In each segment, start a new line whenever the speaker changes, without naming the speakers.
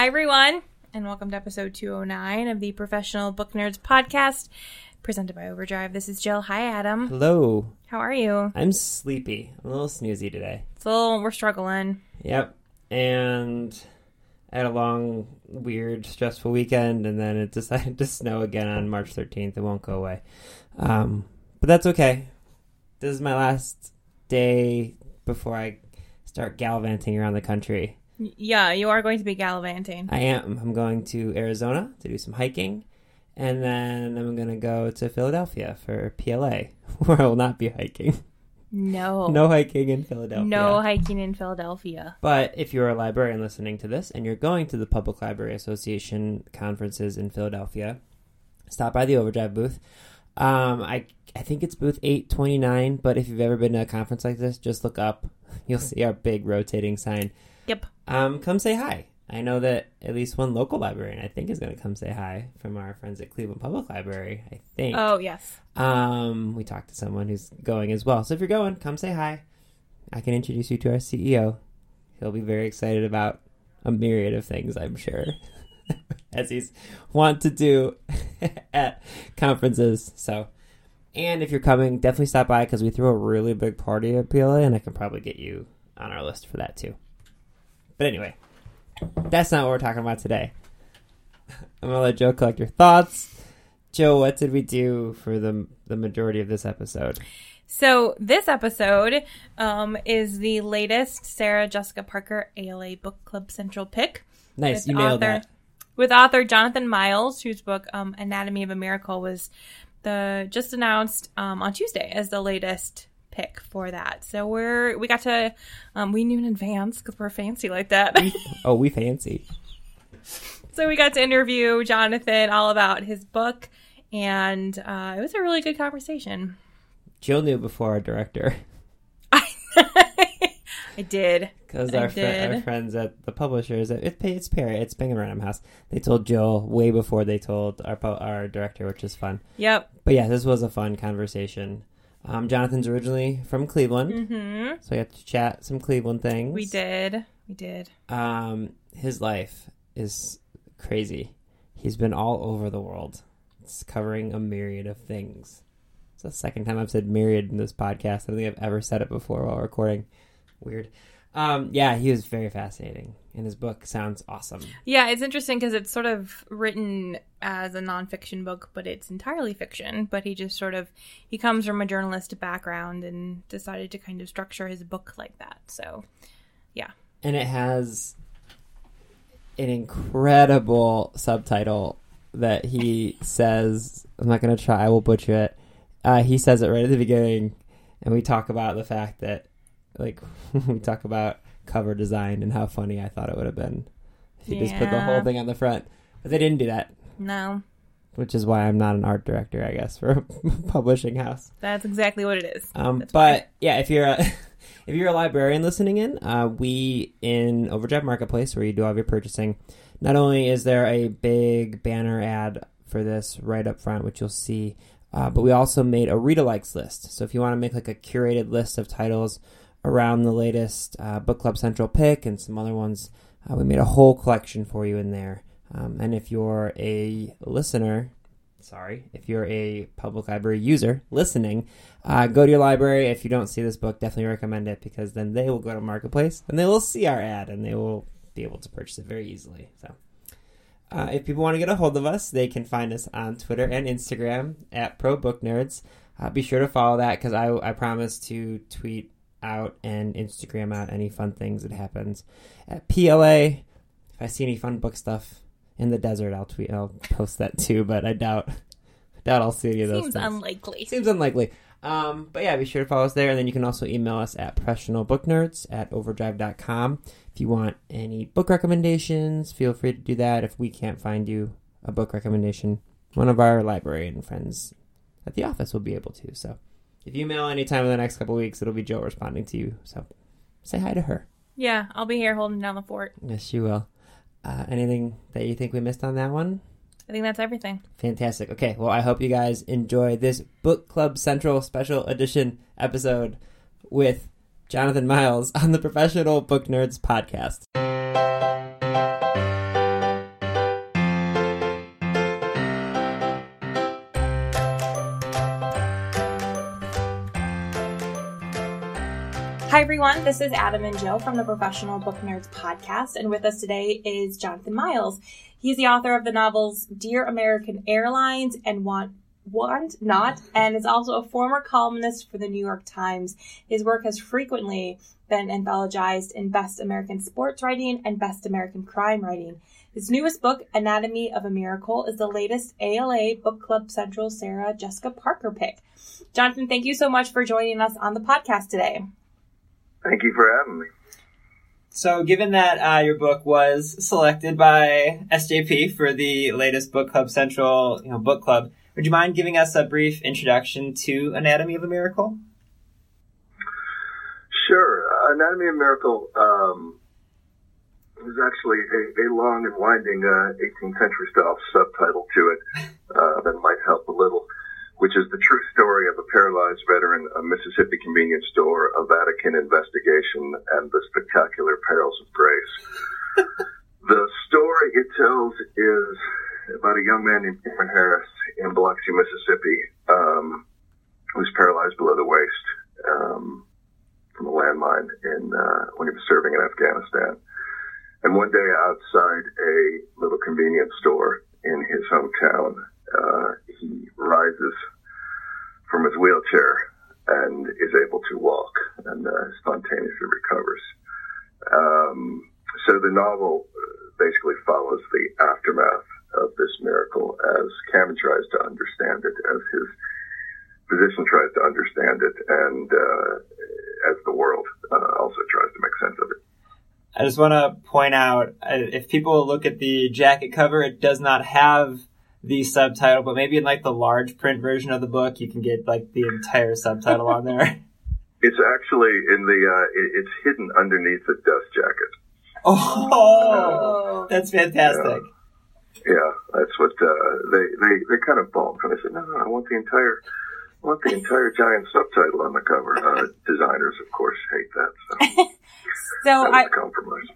Hi, everyone, and welcome to episode 209 of the Professional Book Nerds podcast presented by Overdrive. This is Jill. Hi, Adam.
Hello.
How are you?
I'm sleepy. I'm a little snoozy today.
It's a little, we're struggling.
Yep. And I had a long, weird, stressful weekend, and then it decided to snow again on March 13th. It won't go away. Um, but that's okay. This is my last day before I start gallivanting around the country.
Yeah, you are going to be gallivanting.
I am. I'm going to Arizona to do some hiking, and then I'm going to go to Philadelphia for PLA, where I will not be hiking.
No.
No hiking in Philadelphia.
No hiking in Philadelphia.
But if you're a librarian listening to this and you're going to the Public Library Association conferences in Philadelphia, stop by the Overdrive booth. Um, I I think it's booth 829, but if you've ever been to a conference like this, just look up. You'll see our big rotating sign.
Yep.
Um, come say hi. I know that at least one local librarian I think is going to come say hi from our friends at Cleveland Public Library. I think.
Oh, yes.
Um, we talked to someone who's going as well. So if you're going, come say hi. I can introduce you to our CEO. He'll be very excited about a myriad of things, I'm sure, as he's want to do at conferences. So, and if you're coming, definitely stop by because we threw a really big party at PLA, and I can probably get you on our list for that too. But anyway, that's not what we're talking about today. I'm gonna let Joe collect your thoughts. Joe, what did we do for the the majority of this episode?
So this episode um, is the latest Sarah Jessica Parker ALA Book Club Central pick.
Nice, you nailed
author,
that.
With author Jonathan Miles, whose book um, Anatomy of a Miracle was the just announced um, on Tuesday as the latest pick for that. So we're we got to um, we knew in advance because we're fancy like that.
Oh, we fancy.
so we got to interview Jonathan all about his book, and uh, it was a really good conversation.
Jill knew before our director
I did.
because our,
did.
our friends at the publishers at it's it's Parrot, it's Penguin Random House. They told Jill way before they told our our director, which is fun.
Yep.
But yeah, this was a fun conversation. Um, Jonathan's originally from Cleveland,
hmm
so we got to chat some Cleveland things.
We did. We did.
Um, his life is crazy. He's been all over the world. It's covering a myriad of things. It's the second time I've said myriad in this podcast. I don't think I've ever said it before while recording. Weird. Um, yeah, he was very fascinating, and his book sounds awesome.
Yeah, it's interesting because it's sort of written as a nonfiction book, but it's entirely fiction. But he just sort of he comes from a journalist background and decided to kind of structure his book like that. So, yeah,
And it has an incredible subtitle that he says. I'm not going to try, I will butcher it. Uh, he says it right at the beginning, and we talk about the fact that, like, we talk about cover design and how funny I thought it would have been if he just put the
Yeah.
whole thing on the front. But they didn't do that,
no,
which is why I'm not an art director, I guess, for a publishing house.
that's exactly what it is.
Um,
That's
but yeah, if you're a if you're a librarian listening in, uh, we in Overdrive Marketplace where you do all of your purchasing. Not only is there a big banner ad for this right up front, which you'll see, uh, but we also made a read alikes list. So if you want to make like a curated list of titles around the latest uh, Book Club Central pick and some other ones, uh, we made a whole collection for you in there. Um, and if you're a listener, sorry, if you're a public library user listening, uh, go to your library. If you don't see this book, definitely recommend it because then they will go to Marketplace and they will see our ad and they will be able to purchase it very easily. So, uh, if people want to get a hold of us, they can find us on Twitter and Instagram at Pro Book Nerds. Uh, be sure to follow that because I, I promise to tweet out and Instagram out any fun things that happens at PLA. If I see any fun book stuff in the desert, I'll tweet. I'll post that too, but I doubt. I doubt I'll see any of those.
Seems
things.
unlikely.
Seems unlikely. Um, but yeah, be sure to follow us there. And then you can also email us at professionalbooknerds at overdrive.com. If you want any book recommendations, feel free to do that. If we can't find you a book recommendation, one of our librarian friends at the office will be able to. So if you email anytime in the next couple weeks, it'll be Joe responding to you. So say hi to her.
Yeah, I'll be here holding down the fort.
Yes, you will. Uh, anything that you think we missed on that one?
I think that's everything.
Fantastic. Okay, well, I hope you guys enjoy this Book Club Central special edition episode with Jonathan Miles on the Professional Book Nerds podcast.
Everyone. This is Adam and Joe from the Professional Book Nerds podcast. And with us today is Jonathan Miles. He's the author of the novels Dear American Airlines and Want Want Not, and is also a former columnist for the New York Times. His work has frequently been anthologized in Best American Sports Writing and Best American Crime Writing. His newest book, Anatomy of a Miracle, is the latest ALA Book Club Central Sarah Jessica Parker pick. Jonathan, thank you so much for joining us on the podcast today.
Thank you for having me.
So, given that uh, your book was selected by SJP for the latest Book Club Central you know, book club, would you mind giving us a brief introduction to Anatomy of a Miracle?
Sure. Anatomy of a Miracle um, is actually a, a, long and winding uh, 18th century style subtitle to it uh, that might help a little which is the true story of a paralyzed veteran, a Mississippi convenience store, a Vatican investigation, and the spectacular perils of grace. the story it tells is about a young man named Cameron Harris in Biloxi, Mississippi, um, who's paralyzed below the waist um, from a landmine in uh, when he was serving in Afghanistan. And one day outside a little convenience store in his hometown, uh, he rises from his wheelchair and is able to walk and uh, spontaneously recovers. Um, so the novel basically follows the aftermath of this miracle as Cameron tries to understand it, as his physician tries to understand it, and uh, as the world uh, also tries to make sense of it.
I just want to point out uh, if people look at the jacket cover, it does not have the subtitle, but maybe in like the large print version of the book, you can get like the entire subtitle on there.
It's actually in the, uh, it's hidden underneath the dust jacket.
Oh, that's fantastic.
Yeah, yeah that's what, uh, they, they, they kind of balked and I said, no, no, I want the entire, I want the entire giant subtitle on the cover. Uh, designers, of course, hate that. So,
so
that I, compromise.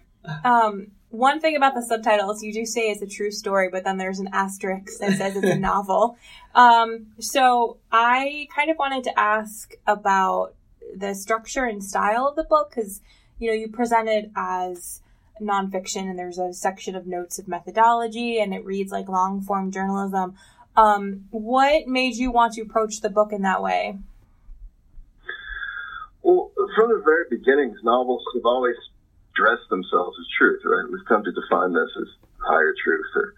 Um, one thing about the subtitles, you do say it's a true story, but then there's an asterisk that says it's a novel. Um, so I kind of wanted to ask about the structure and style of the book because, you know, you present it as nonfiction and there's a section of notes of methodology and it reads like long form journalism. Um, what made you want to approach the book in that way?
Well, from the very beginnings, novels have always dress themselves as truth, right? We've come to define this as higher truth or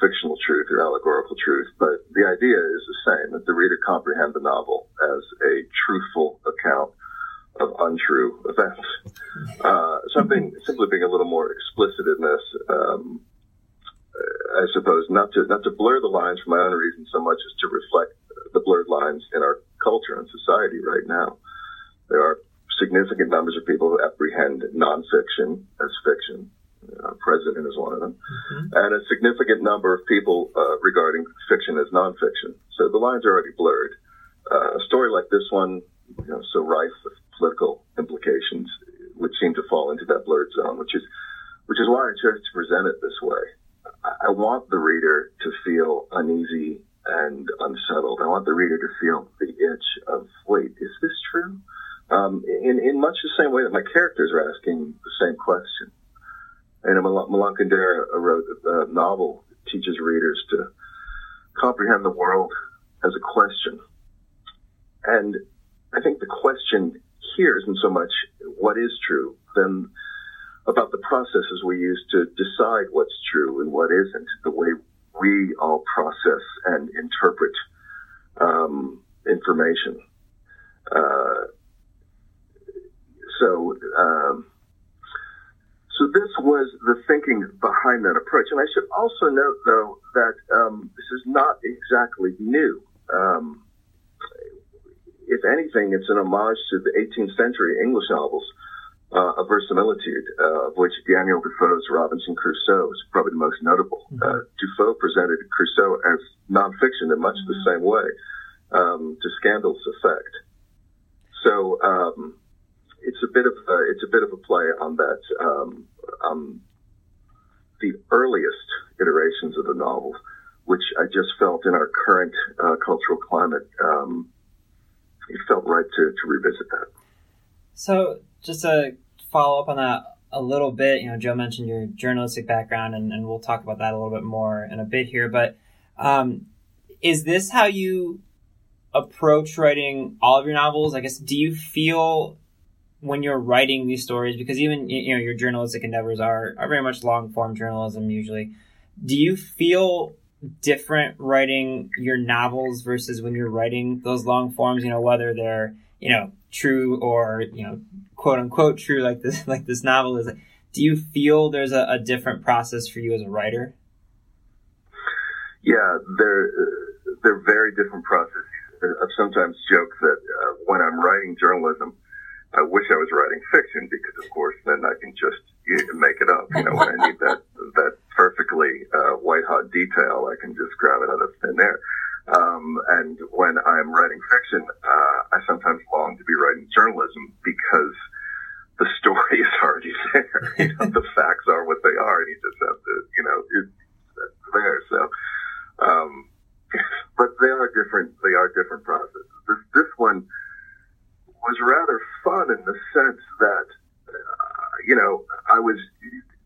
fictional truth or allegorical truth, but the idea is the same, that the reader comprehend the novel as a truthful account of untrue events. Uh, something simply being a little more explicit in this, um, I suppose, not to not to blur the lines for my own reasons so much as to reflect the blurred lines in our culture and society right now. There are significant numbers of people who apprehend nonfiction as fiction. Uh, president is one of them, mm-hmm. and a significant number of people uh, regarding fiction as nonfiction. So the lines are already blurred. Uh, a story like this one, you know, so rife with political implications, would seem to fall into that blurred zone, which is which is why I chose to present it this way. I, I want the reader to feel uneasy and unsettled. I want the reader to feel the itch of, wait, is this true? Um, in, in much the same way that my characters are asking the same question. And Milan Kundera wrote a novel that teaches readers to comprehend the world as a question. And I think the question here isn't so much what is true, then about the processes we use to decide what's true and what isn't, the way we all process and interpret um, information. Uh, so, um, so this was the thinking behind that approach. And I should also note, though, that um, this is not exactly new. Um, if anything, it's an homage to the 18th century English novels uh, of verisimilitude, uh, of which Daniel Defoe's Robinson Crusoe is probably the most notable. Mm-hmm. Uh, Defoe presented Crusoe as nonfiction in much mm-hmm. the same way, um, to scandalous effect. So, um, it's a bit of a, it's a bit of a play on that um, um, the earliest iterations of the novel, which I just felt in our current uh, cultural climate, um, it felt right to, to revisit that.
So just to follow up on that a little bit, you know, Joe mentioned your journalistic background, and, and we'll talk about that a little bit more in a bit here. But um, is this how you approach writing all of your novels? I guess, do you feel when you're writing these stories, because even you know your journalistic endeavors are, are very much long form journalism usually. Do you feel different writing your novels versus when you're writing those long forms? You know, whether they're you know true or you know quote unquote true like this like this novel is. Do you feel there's a, a different process for you as a writer?
Yeah, they're they're very different processes. I've sometimes joked that uh, when I'm writing journalism, I wish I was writing fiction because, of course, then I can just make it up. You know, when I need that that perfectly uh, white hot detail, I can just grab it out of thin air. Um, and when I'm writing fiction, uh, I sometimes long to be writing journalism because the story is already there. you know, the facts are what they are, and you just have to, you know, it's there. So, um, but they are different. They are different processes. This this one was rather fun in the sense that, uh, you know, I was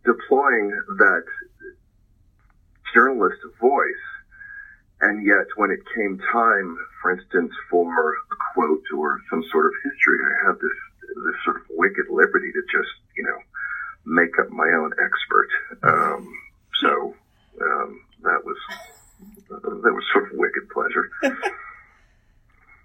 deploying that journalist voice, and yet when it came time, for instance, for a quote or some sort of history, I had this this sort of wicked liberty to just, you know, make up my own expert. Um, so um, that was that was sort of wicked pleasure.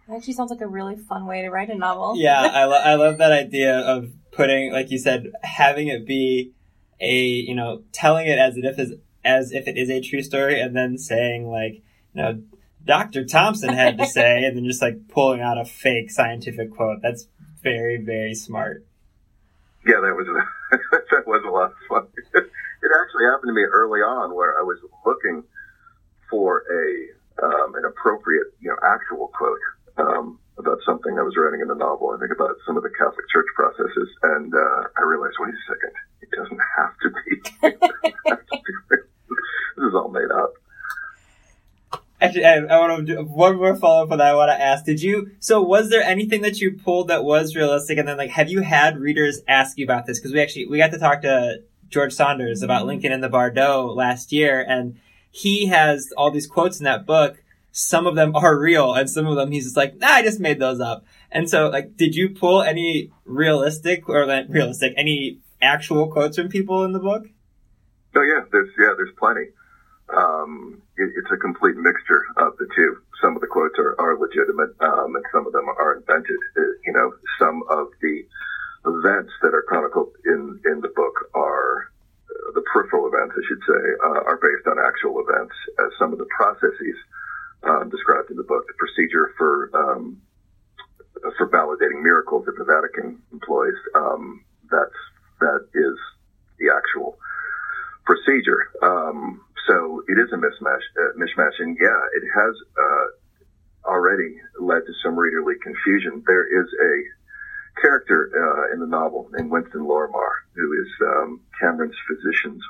That actually sounds like a really fun way to write a novel.
Yeah, I, lo- I love that idea of putting, like you said, having it be a, you know, telling it as if as, as if it is a true story, and then saying like, you know, Dr. Thompson had to say, and then just like pulling out a fake scientific quote. That's very, very smart.
Yeah, that was that was a lot of fun. it actually happened to me early on where I was looking for a um, an appropriate, you know, actual quote um, about something I was writing in a novel. I think about some of the Catholic Church processes, and uh, I realized, wait a second, it doesn't have to be. this is all made up.
Actually, I, I want to do one more follow up on that. I want to ask: Did you? So, was there anything that you pulled that was realistic? And then, like, have you had readers ask you about this? Because we actually we got to talk to George Saunders about. Lincoln in the Bardo last year, and he has all these quotes in that book some of them are real and some of them he's just like, nah, I just made those up. And so like, did you pull any realistic or like, realistic, any actual quotes from people in the book?
Oh yeah, there's, yeah, there's plenty. Um, it, it's a complete mixture of the two. Some of the quotes are, are legitimate, um, and some of them are invented. Uh, you know, some of the events that are chronicled in, in the book are uh, the peripheral events, I should say, uh, are based on actual events. As some of the processes um, described in the book, the procedure for um, for validating miracles that the Vatican employs. Um, that's that is the actual procedure. Um, so it is a mismatch, uh, and yeah, it has uh, already led to some readerly confusion. There is a character uh, in the novel named Winston Lorimer, who is um, Cameron's physician's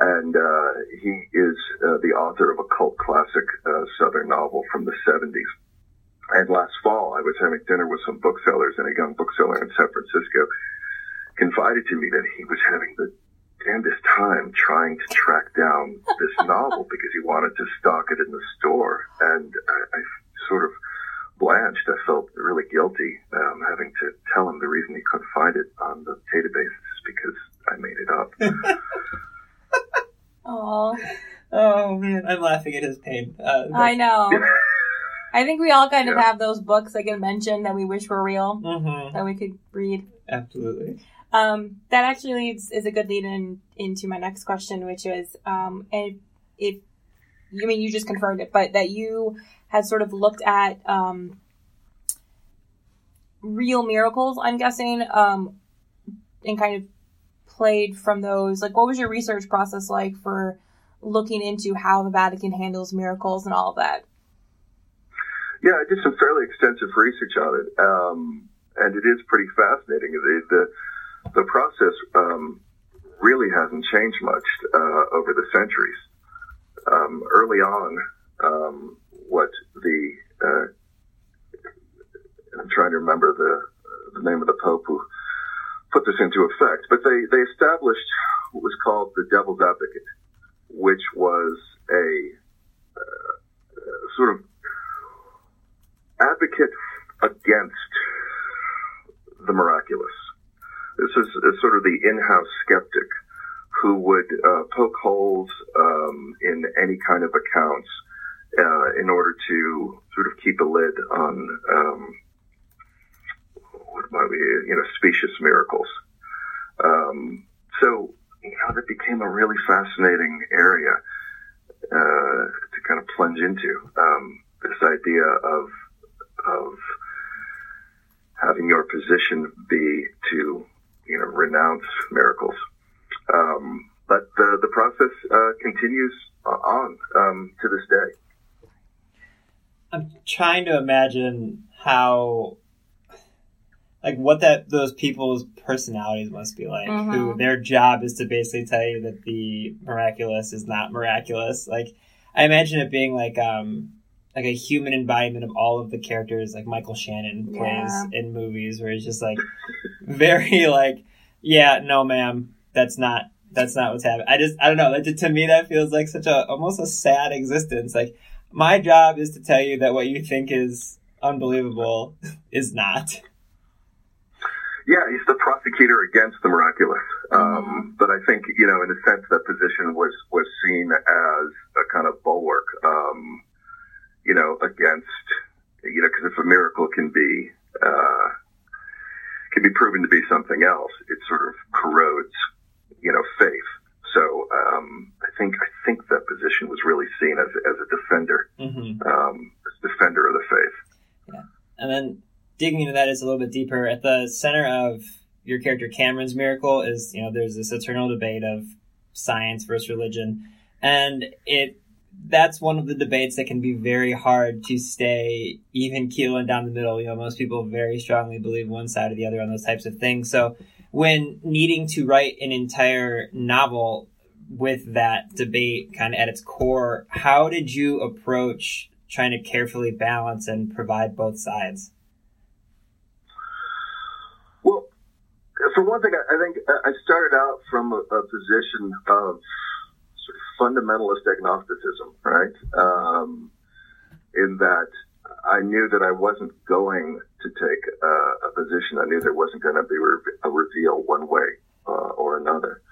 and uh, he is uh, the author of a cult classic uh, Southern novel from the 70s. And last fall, I was having dinner with some booksellers, and a young bookseller in San Francisco confided to me that he was having the damnedest time trying to track down this novel because he wanted to stock it in the store. And I, I sort of blanched. I felt really guilty um, having to tell him the reason he couldn't find it on the database is because I made it up.
Aww.
Oh man, I'm laughing at his pain. Uh,
I know. I think we all kind of have those books like I mentioned that we wish were real
mm-hmm.
that we could read.
Absolutely.
Um, that actually leads is a good lead in into my next question, which is, um, and if you I mean you just confirmed it, but that you had sort of looked at um, real miracles. I'm guessing, um, and kind of played from those? Like, what was your research process like for looking into how the Vatican handles miracles and all of that?
Yeah, I did some fairly extensive research on it, um, and it is pretty fascinating. The the, the process um, really hasn't changed much uh, over the centuries. Um, early on, um, what the uh, I'm trying to remember the the name of the Pope who put this into effect. But they, they established what was called the Devil's Advocate, which was a uh, sort of advocate against the miraculous. This is, sort of the in-house skeptic who would uh, poke holes um, in any kind of accounts uh, in order to sort of keep a lid on um, you know, specious miracles. Um, so, you know, that became a really fascinating area uh, to kind of plunge into. Um, this idea of of having your position be to you know renounce miracles. Um, but the the process uh, continues on um, to this day.
I'm trying to imagine how, like, what that those people's personalities must be like.
Mhm.
Who their job is to basically tell you that the miraculous is not miraculous. Like, I imagine it being like um like a human embodiment of all of the characters like Michael Shannon plays
Yeah.
in movies, where he's just like very like, yeah, no, ma'am, that's not. That's not what's happening. I just, I don't know. That, to me, that feels like such a almost a sad existence. Like, my job is to tell you that what you think is unbelievable is not.
He's the prosecutor against the miraculous. Um, but I think, you know, in a sense, that position was, was seen as a kind of bulwark, um, you know, against, you know, because if a miracle can be, uh, can be proven to be something else, it sort of corrodes, you know, faith. So, um, I think, I think that position was really seen as, as a defender,
hmm
um, defender of the faith.
Yeah, and then digging into that is a little bit deeper. At the center of your character Cameron's miracle is, you know, there's this eternal debate of science versus religion, and it that's one of the debates that can be very hard to stay even keel and down the middle. You know, most people very strongly believe one side or the other on those types of things. So when needing to write an entire novel with that debate kind of at its core, how did you approach trying to carefully balance and provide both sides?
Well, for one thing, I think I started out from a, a position of sort of fundamentalist agnosticism, right? Um, in that I knew that I wasn't going to take uh, a position. I knew there wasn't going to be re- a reveal one way uh, or another.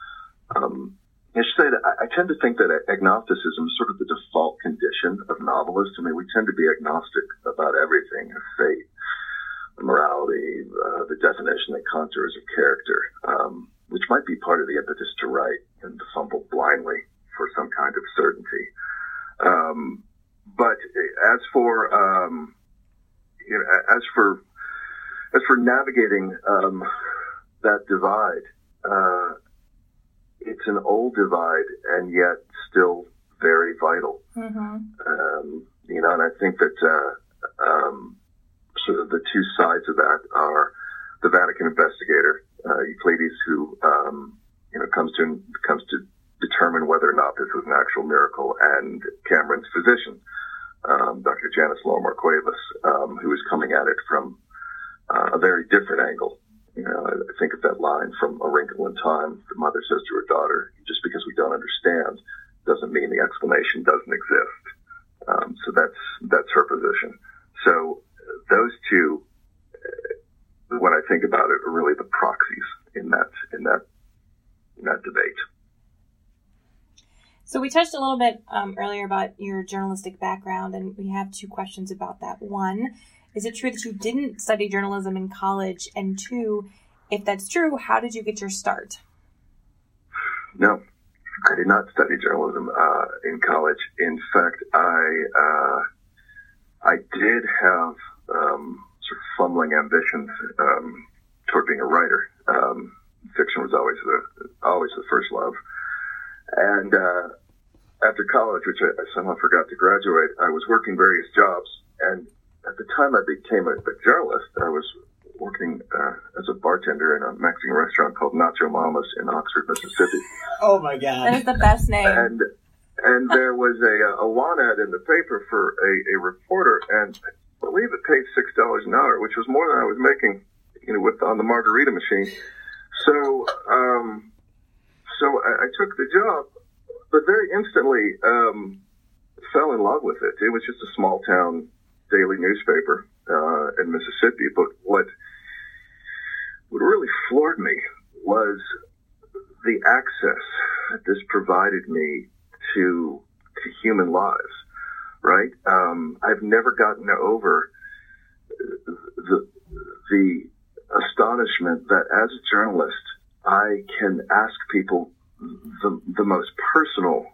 Um, I should say that I, I tend to think that agnosticism is sort of the default condition of novelists. I mean, we tend to be agnostic about everything, fate, morality, uh, the definition and contours of character, um, which might be part of the impetus to write and to fumble blindly for some kind of certainty. Um, but as for um, you know, as for as for navigating um, that divide, uh, it's an old divide and yet still very vital.
Mm-hmm.
Um, you know, and I think that uh, um, sort of the two sides of that are the Vatican investigator uh, Euclides, who um, you know comes to comes to determine whether or not this was an actual miracle, and Cameron's physician, um, Dr. Janice Lorimer Cuevas, um, who is coming at it from uh, a very different angle. You know, I think of that line from A Wrinkle in Time. The mother says to her daughter, "Just because we don't understand doesn't mean the explanation doesn't exist." Um, so that's that's her position. So those two, uh, when I think about it, are really the proxies in that in that in that debate.
So we touched a little bit um, earlier about your journalistic background, and we have two questions about that. One, is it true that you didn't study journalism in college? And two, if that's true, how did you get your start?
No, I did not study journalism uh, in college. In fact, I uh, I did have um, sort of fumbling ambitions um, toward being a writer. Um, fiction was always the always the first love, and uh, after college, which I, I somehow forgot to graduate, I was working various jobs, and at the time I became a, a journalist, I was working uh, as a bartender in a Mexican restaurant called Nacho Mamas in Oxford, Mississippi.
Oh my God,
That is the best name.
and and there was a a want ad in the paper for a, a reporter, and I believe it paid six dollars an hour, which was more than I was making you know, with on the margarita machine. So, um, so I, I took the job, but very instantly um, fell in love with it. It was just a small town daily newspaper uh, in Mississippi. But what what really floored me was the access that this provided me to to human lives. Right? Um, I've never gotten over the the astonishment that as a journalist I can ask people the the most personal,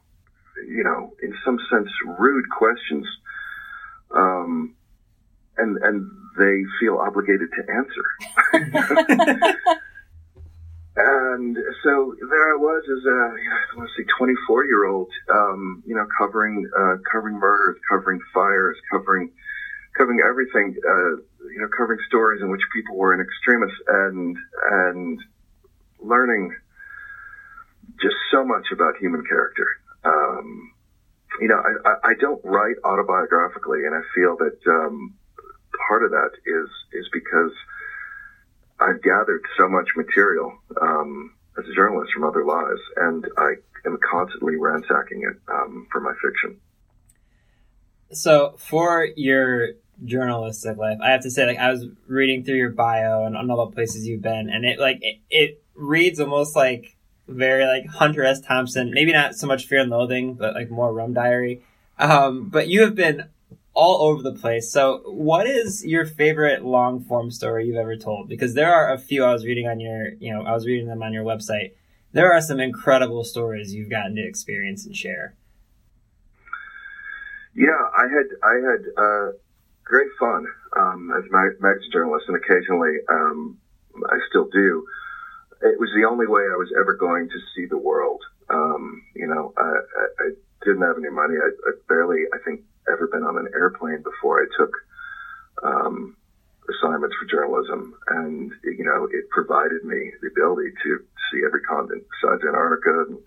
you know, in some sense rude questions, um, and and they feel obligated to answer. and so there I was as a let's say 24 year old, um, you know, covering uh, covering murders, covering fires, covering covering everything, uh, you know, covering stories in which people were in extremis and and learning just so much about human character. Um, you know, I, I, I don't write autobiographically, and I feel that um, part of that is is because I've gathered so much material um, as a journalist from other lives, and I am constantly ransacking it um, for my fiction.
So, for your journalistic life, I have to say, like, I was reading through your bio and on all the places you've been, and it like it, it reads almost like very like Hunter S. Thompson. Maybe not so much Fear and Loathing, but like more Rum Diary. Um, but you have been all over the place. So, what is your favorite long form story you've ever told? Because there are a few I was reading on your, you know, I was reading them on your website. There are some incredible stories you've gotten to experience and share.
Yeah, I had I had uh, great fun um, as a magazine journalist, and occasionally um, I still do. It was the only way I was ever going to see the world. Um, you know, I, I, I didn't have any money. I, I think, ever been on an airplane before I took um, assignments for journalism, and you know, it provided me the ability to see every continent besides Antarctica, and,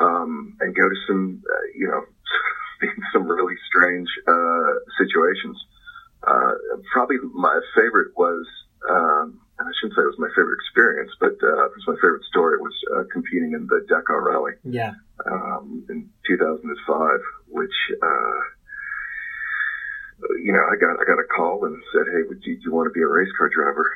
um, and go to some, uh, you know, some really strange uh, situations. Uh, probably my favorite was. Um, I shouldn't say it was my favorite experience, but uh, it was my favorite story. It was uh, competing in the Dakar Rally.
Yeah.
Um, in 2005, which uh, you know, I got I got a call and said, "Hey, would you, do you want to be a race car driver?"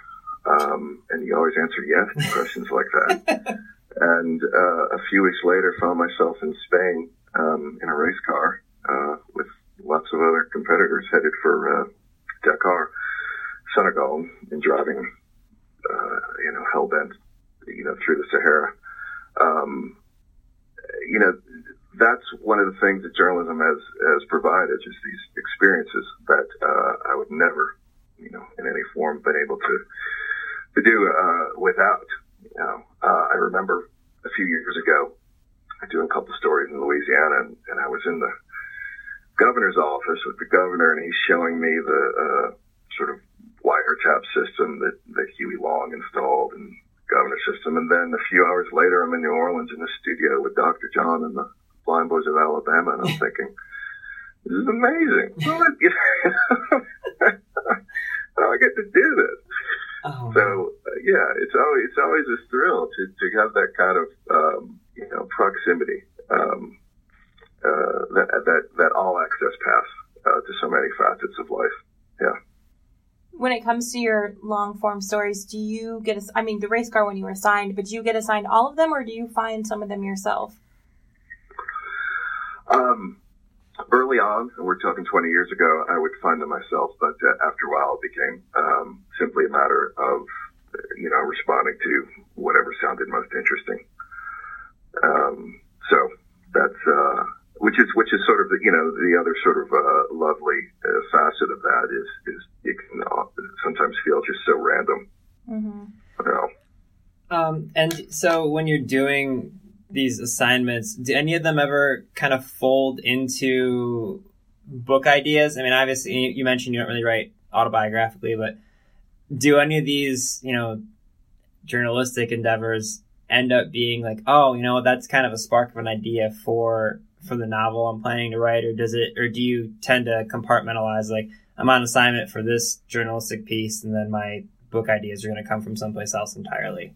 Um, and you always answer yes to questions like that. and uh, a few weeks later, found myself in Spain um, in a race car uh, with lots of other competitors headed for uh, Dakar, Senegal, and driving, uh, you know, hell bent, you know, through the Sahara. Um, you know, that's one of the things that journalism has has provided, just these experiences that uh, I would never, you know, in any form been able to to do uh, without. You know, uh, I remember a few years ago doing a couple stories in Louisiana, and, and I was in the governor's office with the governor, and he's showing me the uh, sort of wiretap system that that Huey Long installed and governor system. And then a few hours later, I'm in New Orleans in the studio with Dr. John and the Blind Boys of Alabama, and I'm thinking, this is amazing. How I get to do this? Oh. So uh, yeah, it's always it's always a thrill to, to have that kind of um, you know proximity, um, uh, that that that all access path uh, to so many facets of life. Yeah.
When it comes to your long form stories, do you get? I mean, the race car when you were assigned, but do you get assigned all of them, or do you find some of them yourself?
Um, early on, we're talking 20 years ago, I would find them myself, but uh, after a while, it became um, simply a matter of, you know, responding to whatever sounded most interesting. Um, so that's, uh, which is, which is sort of the, you know, the other sort of, uh, lovely uh, facet of that is, is it can sometimes feel just so random. Mm-hmm. You know?
Um, and so when you're doing these assignments, do any of them ever kind of fold into book ideas? I mean, obviously, you mentioned you don't really write autobiographically, but do any of these, you know, journalistic endeavors end up being like, oh, you know, that's kind of a spark of an idea for for the novel I'm planning to write, or does it, or do you tend to compartmentalize like I'm on assignment for this journalistic piece, and then my book ideas are going to come from someplace else entirely.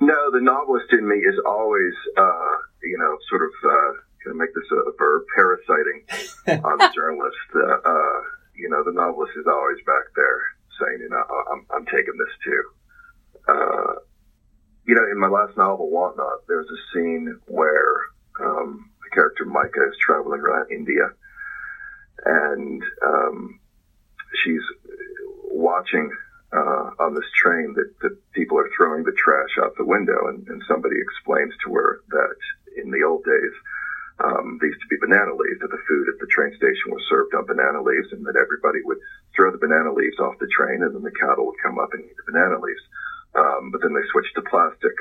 No, the novelist in me is always, uh, you know, sort of uh, going to make this a, verb, parasiting on the journalist. Uh, uh, you know, the novelist is always back there saying, you know, I'm, I'm taking this too. Uh, you know, in my last novel, Want Not, there's a scene where um, the character Micah is traveling around India, and um, she's watching uh, on this train that, that people are throwing the trash out the window, and, and somebody explains to her that in the old days, um, these to be banana leaves, that the food at the train station was served on banana leaves, and that everybody would throw the banana leaves off the train, and then the cattle would come up and eat the banana leaves. Um, but then they switched to plastic.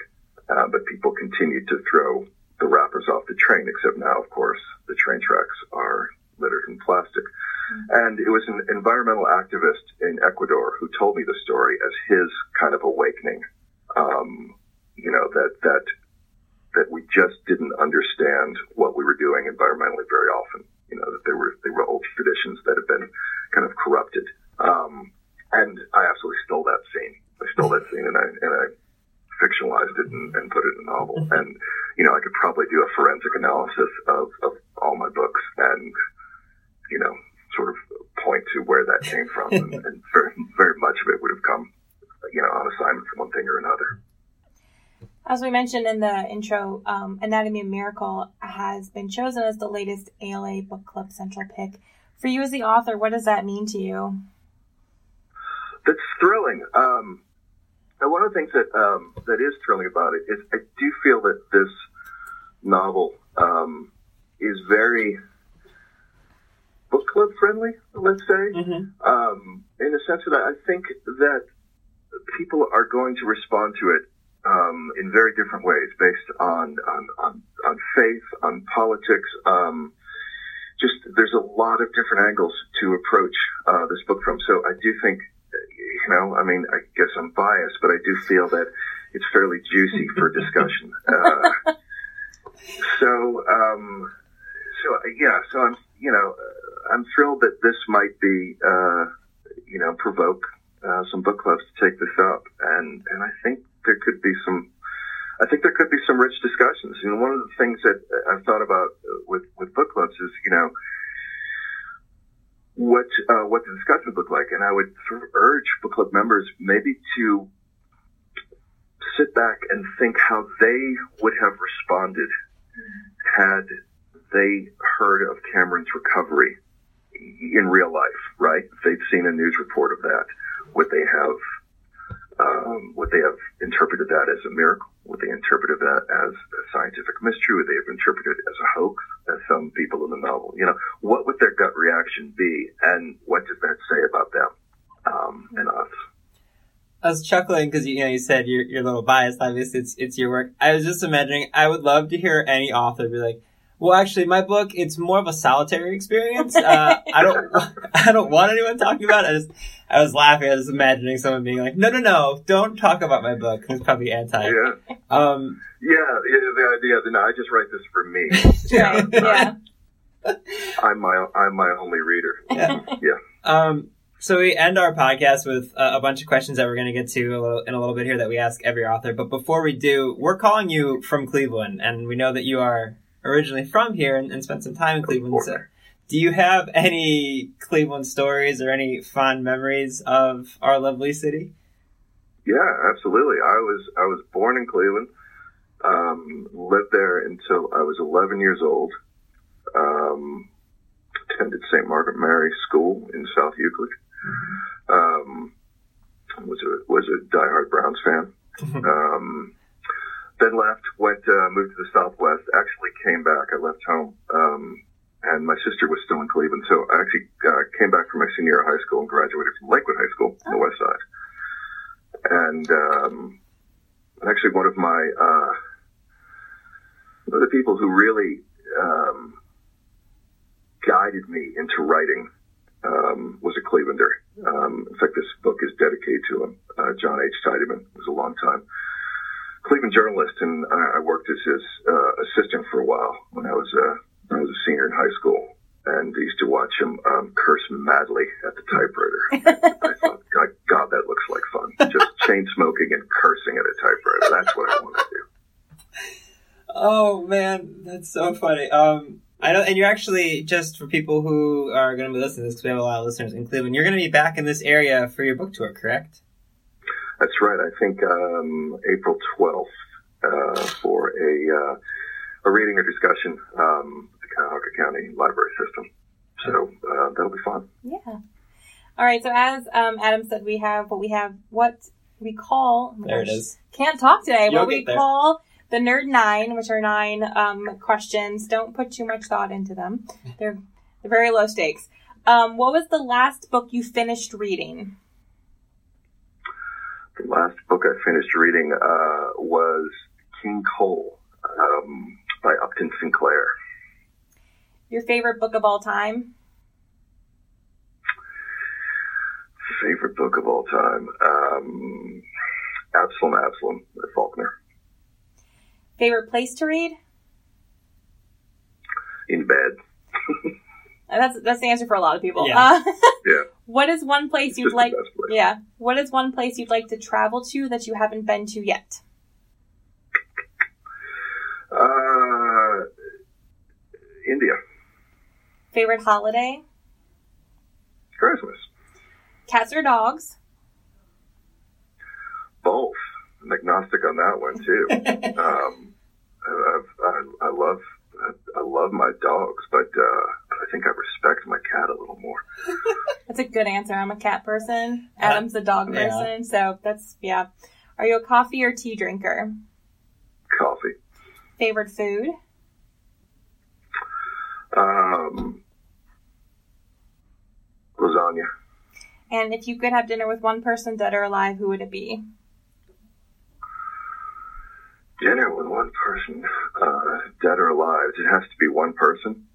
Uh, but people continued to throw the wrappers off the train, except now, of course, the train tracks are littered in plastic. And it was an environmental activist in Ecuador who told me the story as his kind of awakening. Um, you know, that, that, that we just didn't understand what we were doing environmentally very often. You know, that there were, there were old traditions that had been kind of corrupted. Um, and I absolutely stole that scene I stole that scene and I and I fictionalized it and, and put it in a novel. And you know, I could probably do a forensic analysis of, of all my books and you know, sort of point to where that came from, and, and very, very much of it would have come, you know, on assignment from one thing or another.
As we mentioned in the intro, um, Anatomy of Miracle has been chosen as the latest ALA Book Club Central pick. For you as the author, what does that mean to you?
That's thrilling. Um, and one of the things that um, that is thrilling about it is I do feel that this novel um, is very book club friendly. Let's say, mm-hmm. um, in the sense that I think that people are going to respond to it um, in very different ways, based on on, on, on faith, on politics. Um, just there's a lot of different angles to approach uh, this book from. So I do think you know, I mean, I guess I'm biased, but I do feel that it's fairly juicy for discussion. Uh, so, um, so yeah, so I'm, you know, I'm thrilled that this might be, uh, you know, provoke uh, some book clubs to take this up, and and I think there could be some. I think there could be some rich discussions. You know, one of the things that I've thought about with with book clubs is, you know, what uh, what the discussion look like, and I would sort of urge book club members maybe to sit back and think how they would have responded had they heard of Cameron's recovery in real life, right? If they've seen a news report of that, would they have um, would they have interpreted that as a miracle? Would they interpret that as a scientific mystery? Would they have interpreted it as a hoax, as some people in the novel? You know, what would their gut reaction be, and what does that say about them um, and us?
I was chuckling because you know you said you're, you're a little biased. Obviously, it's it's your work. I was just imagining. I would love to hear any author be like, well, actually, my book it's more of a solitary experience. Uh, I don't I don't want anyone talking about it. I just I was laughing. I was imagining someone being like, no, no, no, don't talk about my book. It's probably anti.
Yeah.
Um,
yeah, yeah. The idea that no, I just write this for me.
yeah. yeah.
I'm my I'm my only reader.
Yeah.
yeah.
Um, so we end our podcast with a, a bunch of questions that we're going to get to a little, in a little bit here that we ask every author. But before we do, we're calling you from Cleveland, and we know that you are originally from here and, and spent some time in Cleveland. So, do you have any Cleveland stories or any fond memories of our lovely city?
Yeah, absolutely. I was I was born in Cleveland. Um, lived there until I was 11 years old. Um, attended St. Margaret Mary School in South Euclid. Mm-hmm. Um, was a was a diehard Browns fan. um, then left, went, uh, moved to the Southwest, actually came back. I left home. Um, and my sister was still in Cleveland. So I actually uh, came back from my senior year of high school and graduated from Lakewood High School on the west side. And, um, actually one of my, uh, one of the people who really, um, guided me into writing, um, was a Clevelander. Um, in fact, this book is dedicated to him. Uh, John H. Tiedemann was a long time Cleveland journalist, and I, I worked as his uh, assistant for a while when I was uh, I was a senior in high school, and I used to watch him um, curse madly at the typewriter. I thought, God, God, that looks like fun. Just chain smoking and cursing at a typewriter. That's what I want to do.
Oh man, that's so funny. Um, I know, and you're actually just for people who are going to be listening to this because we have a lot of listeners in Cleveland. You're going to be back in this area for your book tour, correct?
That's right. I think um, April 12th uh, for a uh, a reading or discussion um, at the Cuyahoga County Library System. So uh, that'll be fun.
Yeah. All right. So as um, Adam said, we have what we have what we call. oh
There it
gosh,
is.
Can't talk today.
You'll
what we
there.
call the Nerd Nine, which are nine um, questions. Don't put too much thought into them. They're they're very low stakes. Um, what was the last book you finished reading?
The last book I finished reading uh, was King Coal um, by Upton Sinclair.
Your favorite book of all time?
Favorite book of all time? Um, Absalom, Absalom by Faulkner.
Favorite place to read?
In bed.
That's that's the answer for a lot of people.
Yeah.
Uh,
Yeah.
What is one place you'd like?
place.
Yeah. What is one place you'd like to travel to that you haven't been to yet?
Uh, India.
Favorite holiday?
Christmas.
Cats or dogs?
Both. I'm agnostic on that one too. um, I, I, I love I love my dogs, but uh, I think I respect my cat a little more.
That's a good answer. I'm a cat person. Adam's a dog
Yeah.
person. So that's yeah. Are you a coffee or tea drinker?
Coffee.
Favorite food?
Um, lasagna.
And if you could have dinner with one person, dead or alive, who would it be?
Dinner with one person, uh, dead or alive. It has to be one person.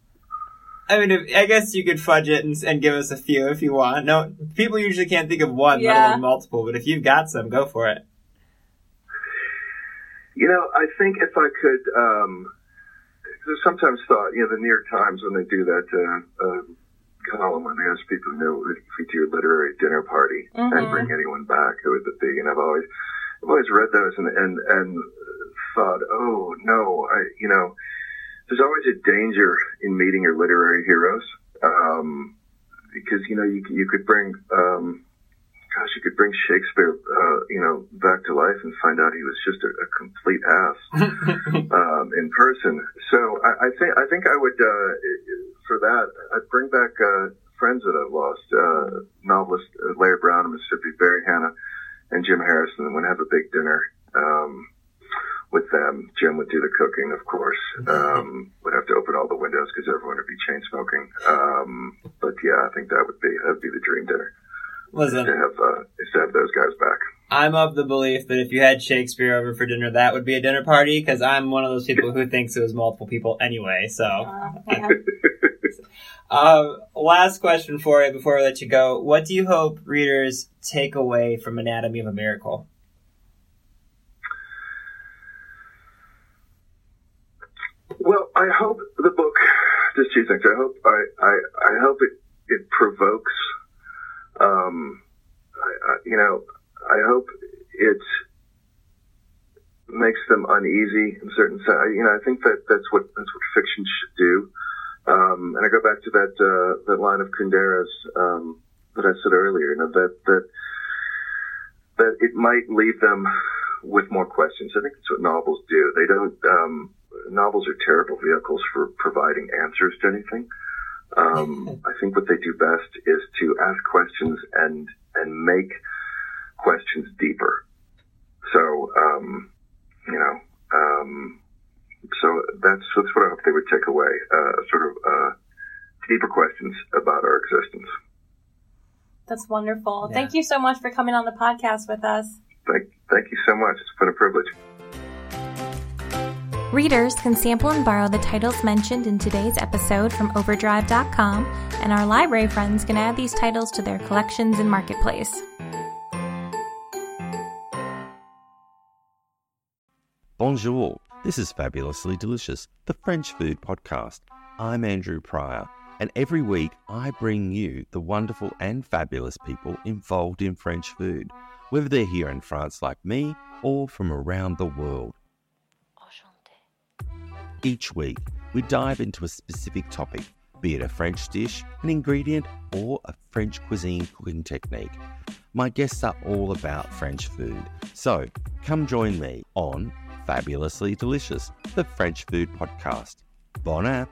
I mean, if, I guess you could fudge it and, and give us a few if you want. No, people usually can't think of one, let
Yeah.
alone multiple. But if you've got some, go for it.
You know, I think if I could, um, there's sometimes thought, you know, the New York Times when they do that uh, uh, column when they ask people, you know, if you do a literary dinner party and
Mhm.
bring anyone back, who would it be? And I've always, I've always read those and and and thought, oh no, I, you know, there's always a danger in meeting your literary heroes, um, because you know you you could bring. Um, Gosh, you could bring Shakespeare, uh, you know, back to life and find out he was just a, a complete ass um, in person. So I, I think I think I would uh, for that I'd bring back uh, friends that I've lost. Uh, novelist uh, Larry Brown of Mississippi, Barry Hannah, and Jim Harrison, and would have a big dinner um, with them. Jim would do the cooking, of course. Um, would have to open all the windows because everyone would be chain smoking. Um, but yeah, I think that would be that would be the dream dinner
Listen, to
have uh, to have those guys back.
I'm of the belief that if you had Shakespeare over for dinner, that would be a dinner party. Because I'm one of those people who thinks it was multiple people anyway. So,
Uh, yeah.
um, last question for you before I let you go: What do you hope readers take away from Anatomy of a Miracle?
Well, I hope the book. Just two things. I hope I I, I hope it it provokes. Um, I, I, you know, I hope it makes them uneasy in certain. sense. You know, I think that that's what that's what fiction should do. Um, and I go back to that uh, that line of Kundera's um, that I said earlier. You know that that that it might leave them with more questions. I think that's what novels do. They don't. Um, novels are terrible vehicles for providing answers to anything. Um, I think what they do best is to ask questions and and make questions deeper. So um, you know, um, so that's that's what I hope they would take away. Uh, sort of uh, deeper questions about our existence.
That's wonderful.
Yeah.
Thank you so much for coming on the podcast with us.
Thank thank you so much. It's been a privilege.
Readers can sample and borrow the titles mentioned in today's episode from Overdrive.com, and our library friends can add these titles to their collections in Marketplace.
Bonjour. This is Fabulously Delicious, the French food podcast. I'm Andrew Pryor, and every week I bring you the wonderful and fabulous people involved in French food, whether they're here in France like me or from around the world. Each week, we dive into a specific topic, be it a French dish, an ingredient, or a French cuisine cooking technique. My guests are all about French food, so come join me on Fabulously Delicious, the French Food Podcast. Bon app!